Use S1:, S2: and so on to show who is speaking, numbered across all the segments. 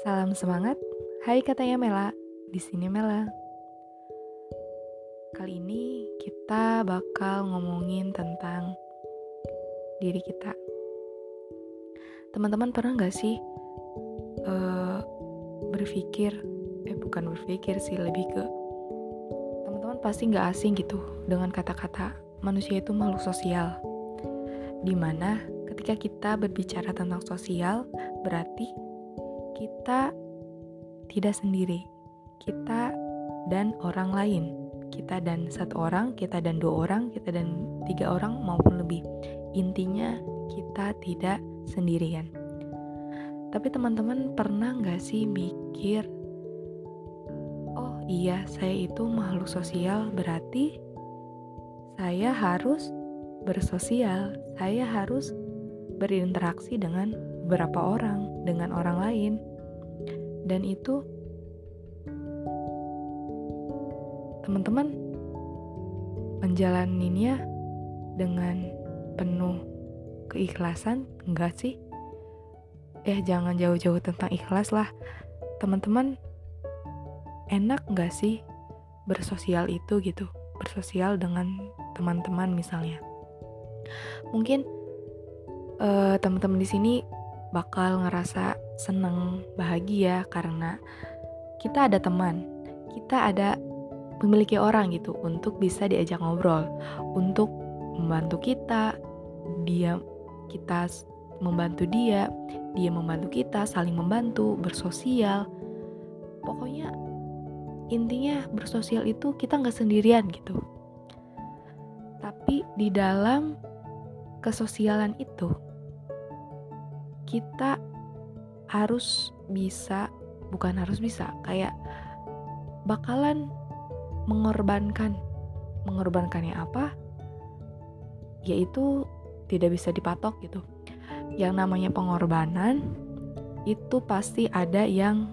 S1: Salam semangat. Hai katanya Mela. Di sini Mela. Kali ini kita bakal ngomongin tentang diri kita. Teman-teman pernah nggak sih uh, berpikir, eh bukan berpikir sih lebih ke teman-teman pasti nggak asing gitu dengan kata-kata manusia itu makhluk sosial. Di mana ketika kita berbicara tentang sosial berarti kita tidak sendiri. Kita dan orang lain. Kita dan satu orang, kita dan dua orang, kita dan tiga orang maupun lebih. Intinya kita tidak sendirian. Tapi teman-teman pernah nggak sih mikir, oh iya saya itu makhluk sosial berarti saya harus bersosial, saya harus berinteraksi dengan beberapa orang, dengan orang lain. Dan itu teman-teman menjalaninya dengan penuh keikhlasan enggak sih? Eh jangan jauh-jauh tentang ikhlas lah. Teman-teman enak enggak sih bersosial itu gitu? Bersosial dengan teman-teman misalnya. Mungkin uh, teman-teman di sini bakal ngerasa seneng, bahagia karena kita ada teman, kita ada memiliki orang gitu untuk bisa diajak ngobrol, untuk membantu kita, dia kita membantu dia, dia membantu kita, saling membantu, bersosial. Pokoknya intinya bersosial itu kita nggak sendirian gitu. Tapi di dalam kesosialan itu kita harus bisa bukan harus bisa kayak bakalan mengorbankan. Mengorbankannya apa? Yaitu tidak bisa dipatok gitu. Yang namanya pengorbanan itu pasti ada yang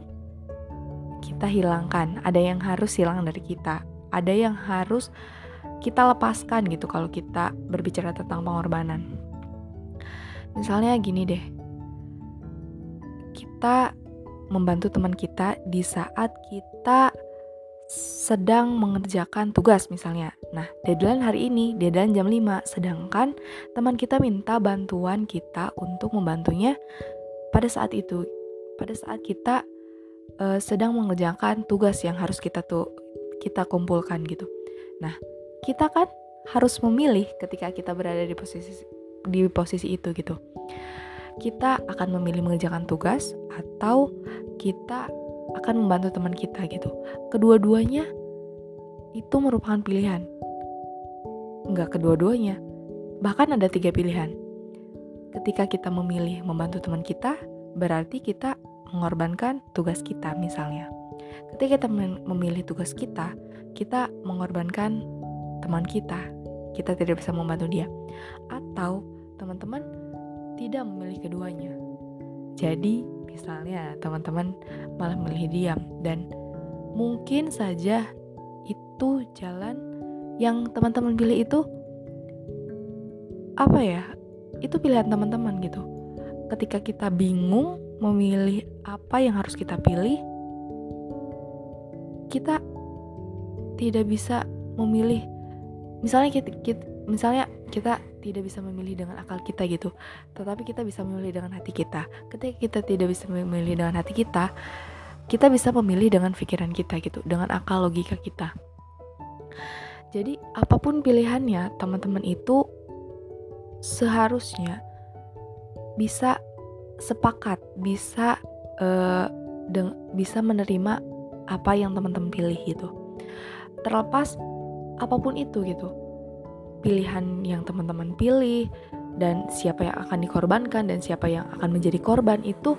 S1: kita hilangkan. Ada yang harus hilang dari kita. Ada yang harus kita lepaskan gitu kalau kita berbicara tentang pengorbanan. Misalnya gini deh kita membantu teman kita di saat kita sedang mengerjakan tugas misalnya. Nah, deadline hari ini, deadline jam 5, sedangkan teman kita minta bantuan kita untuk membantunya pada saat itu. Pada saat kita uh, sedang mengerjakan tugas yang harus kita tuh kita kumpulkan gitu. Nah, kita kan harus memilih ketika kita berada di posisi di posisi itu gitu kita akan memilih mengerjakan tugas atau kita akan membantu teman kita gitu. Kedua-duanya itu merupakan pilihan. Enggak kedua-duanya. Bahkan ada tiga pilihan. Ketika kita memilih membantu teman kita, berarti kita mengorbankan tugas kita misalnya. Ketika kita memilih tugas kita, kita mengorbankan teman kita. Kita tidak bisa membantu dia. Atau teman-teman tidak memilih keduanya. Jadi, misalnya teman-teman malah memilih diam dan mungkin saja itu jalan yang teman-teman pilih itu apa ya? Itu pilihan teman-teman gitu. Ketika kita bingung memilih apa yang harus kita pilih, kita tidak bisa memilih. Misalnya kita, kita misalnya kita tidak bisa memilih dengan akal kita gitu tetapi kita bisa memilih dengan hati kita. Ketika kita tidak bisa memilih dengan hati kita kita bisa memilih dengan pikiran kita gitu dengan akal logika kita. Jadi apa pun pilihannya teman-teman itu seharusnya bisa sepakat bisa uh, bisa menerima apa yang teman-teman pilih gitu. Terlepas apa pun itu gitu pilihan yang teman-teman pilih dan siapa yang akan dikorbankan dan siapa yang akan menjadi korban itu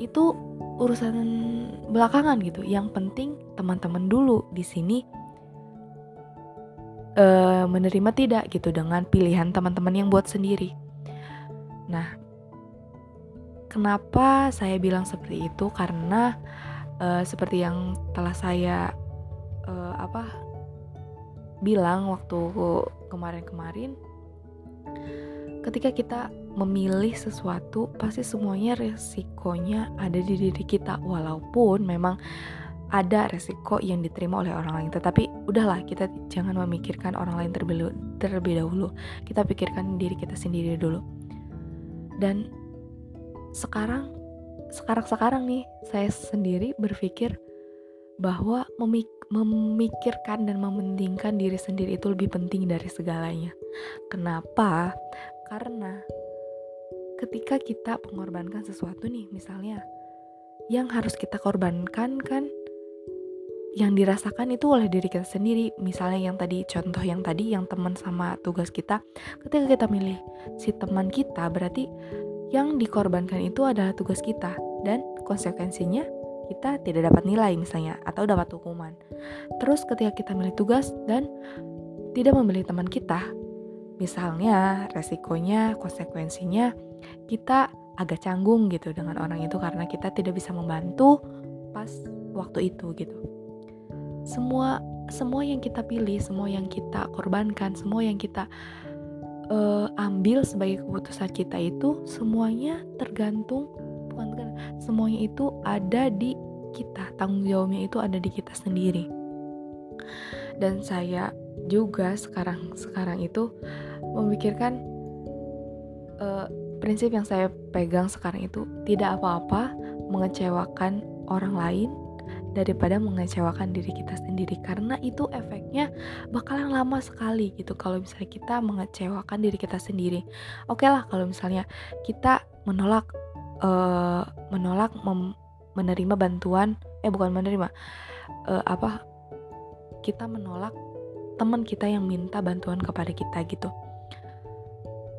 S1: itu urusan belakangan gitu. Yang penting teman-teman dulu di sini uh, menerima tidak gitu dengan pilihan teman-teman yang buat sendiri. Nah, kenapa saya bilang seperti itu? Karena uh, seperti yang telah saya uh, apa bilang waktu kemarin-kemarin ketika kita memilih sesuatu pasti semuanya resikonya ada di diri kita. Walaupun memang ada resiko yang diterima oleh orang lain. Tetapi udahlah kita jangan memikirkan orang lain terlebih, dahulu. Kita pikirkan diri kita sendiri dulu. Dan sekarang sekarang sekarang nih saya sendiri berpikir bahwa memik memikirkan dan mementingkan diri sendiri itu lebih penting dari segalanya. Kenapa? Karena ketika kita mengorbankan sesuatu nih, misalnya yang harus kita korbankan kan yang dirasakan itu oleh diri kita sendiri. Misalnya yang tadi contoh yang tadi yang teman sama tugas kita, ketika kita milih si teman kita berarti yang dikorbankan itu adalah tugas kita dan konsekuensinya kita tidak dapat nilai misalnya atau dapat hukuman. Terus ketika kita milih tugas dan tidak memilih teman kita, misalnya resikonya, konsekuensinya kita agak canggung gitu dengan orang itu karena kita tidak bisa membantu pas waktu itu gitu. Semua semua yang kita pilih, semua yang kita korbankan, semua yang kita uh, ambil sebagai keputusan kita itu semuanya tergantung bukan semuanya itu ada di kita tanggung jawabnya itu ada di kita sendiri. Dan saya juga sekarang sekarang itu memikirkan uh, prinsip yang saya pegang sekarang itu tidak apa-apa mengecewakan orang lain daripada mengecewakan diri kita sendiri. Karena itu efeknya bakalan lama sekali gitu kalau misalnya kita mengecewakan diri kita sendiri. Oke okay lah kalau misalnya kita menolak uh, menolak menerima bantuan eh bukan menerima uh, apa kita menolak teman kita yang minta bantuan kepada kita gitu.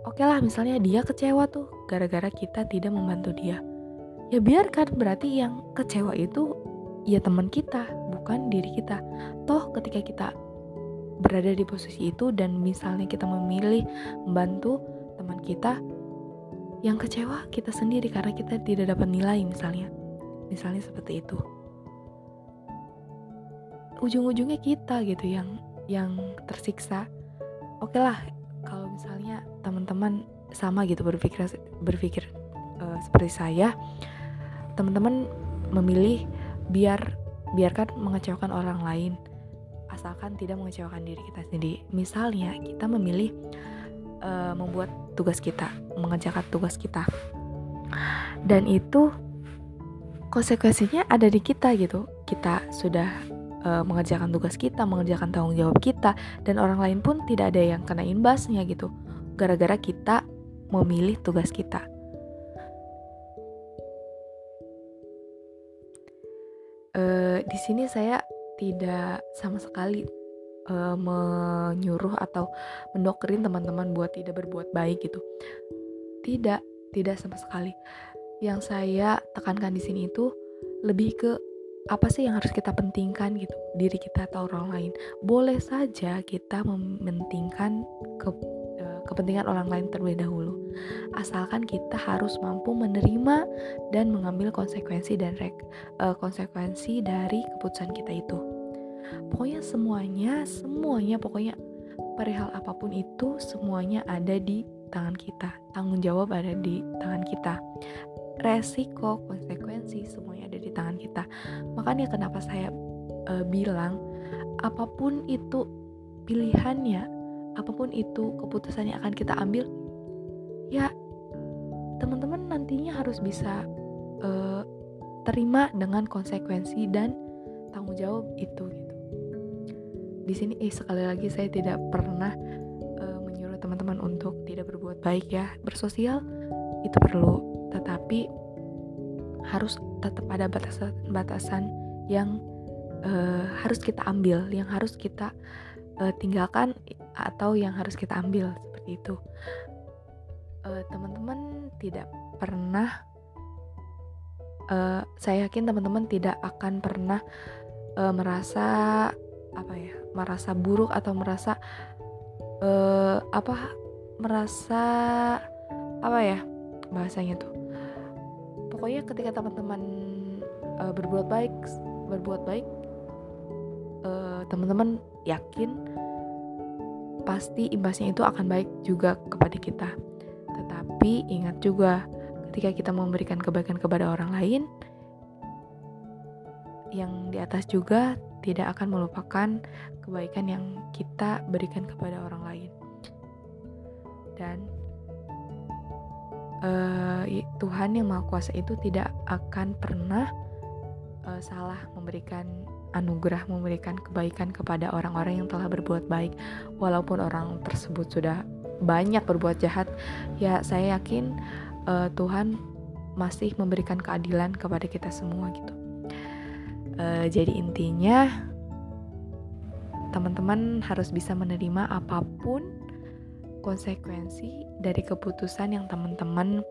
S1: Oke lah misalnya dia kecewa tuh gara-gara kita tidak membantu dia. Ya biarkan berarti yang kecewa itu ya teman kita bukan diri kita. Toh ketika kita berada di posisi itu dan misalnya kita memilih membantu teman kita yang kecewa kita sendiri karena kita tidak dapat nilai misalnya. Misalnya seperti itu. Ujung-ujungnya kita gitu yang yang tersiksa. Oke okay lah kalau misalnya teman-teman sama gitu berpikir berpikir uh, seperti saya teman-teman memilih biar biarkan mengecewakan orang lain. Asalkan tidak mengecewakan diri kita sendiri. Misalnya kita memilih uh, membuat tugas kita, mengerjakan tugas kita. Dan itu konsekuensinya ada di kita gitu. Kita sudah uh, mengerjakan tugas kita, mengerjakan tanggung jawab kita dan orang lain pun tidak ada yang kena imbasnya gitu. Gara-gara kita memilih tugas kita. Uh, di sini saya tidak sama sekali uh, menyuruh atau mendoktrin teman-teman buat tidak berbuat baik gitu. Tidak, tidak sama sekali. Yang saya tekankan di sini itu lebih ke apa sih yang harus kita pentingkan gitu diri kita atau orang lain boleh saja kita mementingkan ke uh, kepentingan orang lain terlebih dahulu asalkan kita harus mampu menerima dan mengambil konsekuensi dan rek, uh, konsekuensi dari keputusan kita itu pokoknya semuanya semuanya pokoknya perihal apa pun itu semuanya ada di tangan kita. Tanggung jawab ada di tangan kita. Resiko konsekuensi semuanya ada di tangan kita. Makanya kenapa saya uh, bilang apa pun itu pilihannya apa pun itu keputusan yang akan kita ambil ya teman-teman nantinya harus bisa uh, terima dengan konsekuensi dan tanggung jawab itu di sini eh sekali lagi saya tidak pernah uh, menyuruh teman-teman untuk tidak berbuat baik ya. Bersosial itu perlu tetapi harus tetap ada batasan-batasan yang uh, harus kita ambil yang harus kita uh, tinggalkan atau yang harus kita ambil seperti itu. Teman-teman uh, tidak pernah uh, saya yakin teman-teman tidak akan pernah uh, merasa apa ya merasa buruk atau merasa uh, apa merasa apa ya bahasanya tuh. Pokoknya ketika teman-teman uh, berbuat baik berbuat baik uh, teman-teman yakin pasti imbasnya itu akan baik juga kepada kita. Tetapi ingat juga, ketika kita memberikan kebaikan kepada orang lain, yang di atas juga tidak akan melupakan kebaikan yang kita berikan kepada orang lain. Dan uh, Tuhan yang Maha Kuasa itu tidak akan pernah uh, salah memberikan anugerah, memberikan kebaikan kepada orang-orang yang telah berbuat baik, walaupun orang tersebut sudah banyak berbuat jahat. Ya, saya yakin uh, Tuhan masih memberikan keadilan kepada kita semua gitu. Uh, jadi intinya teman-teman harus bisa menerima apa pun konsekuensi dari keputusan yang teman-teman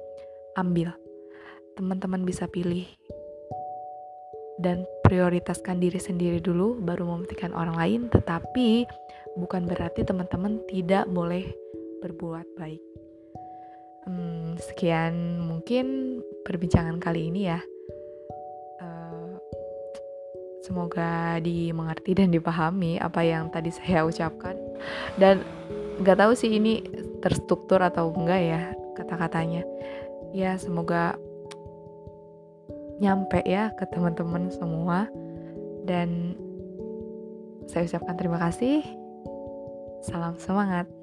S1: ambil. Teman-teman bisa pilih dan prioritaskan diri sendiri dulu baru mementingkan orang lain, tetapi bukan berarti teman-teman tidak boleh berbuat baik. Hmm, sekian mungkin perbincangan kali ini ya. Semoga dimengerti dan dipahami apa yang tadi saya ucapkan. Dan nggak tahu sih ini terstruktur atau enggak ya kata-katanya. Ya semoga nyampe ya ke teman-teman semua. Dan saya ucapkan terima kasih. Salam semangat.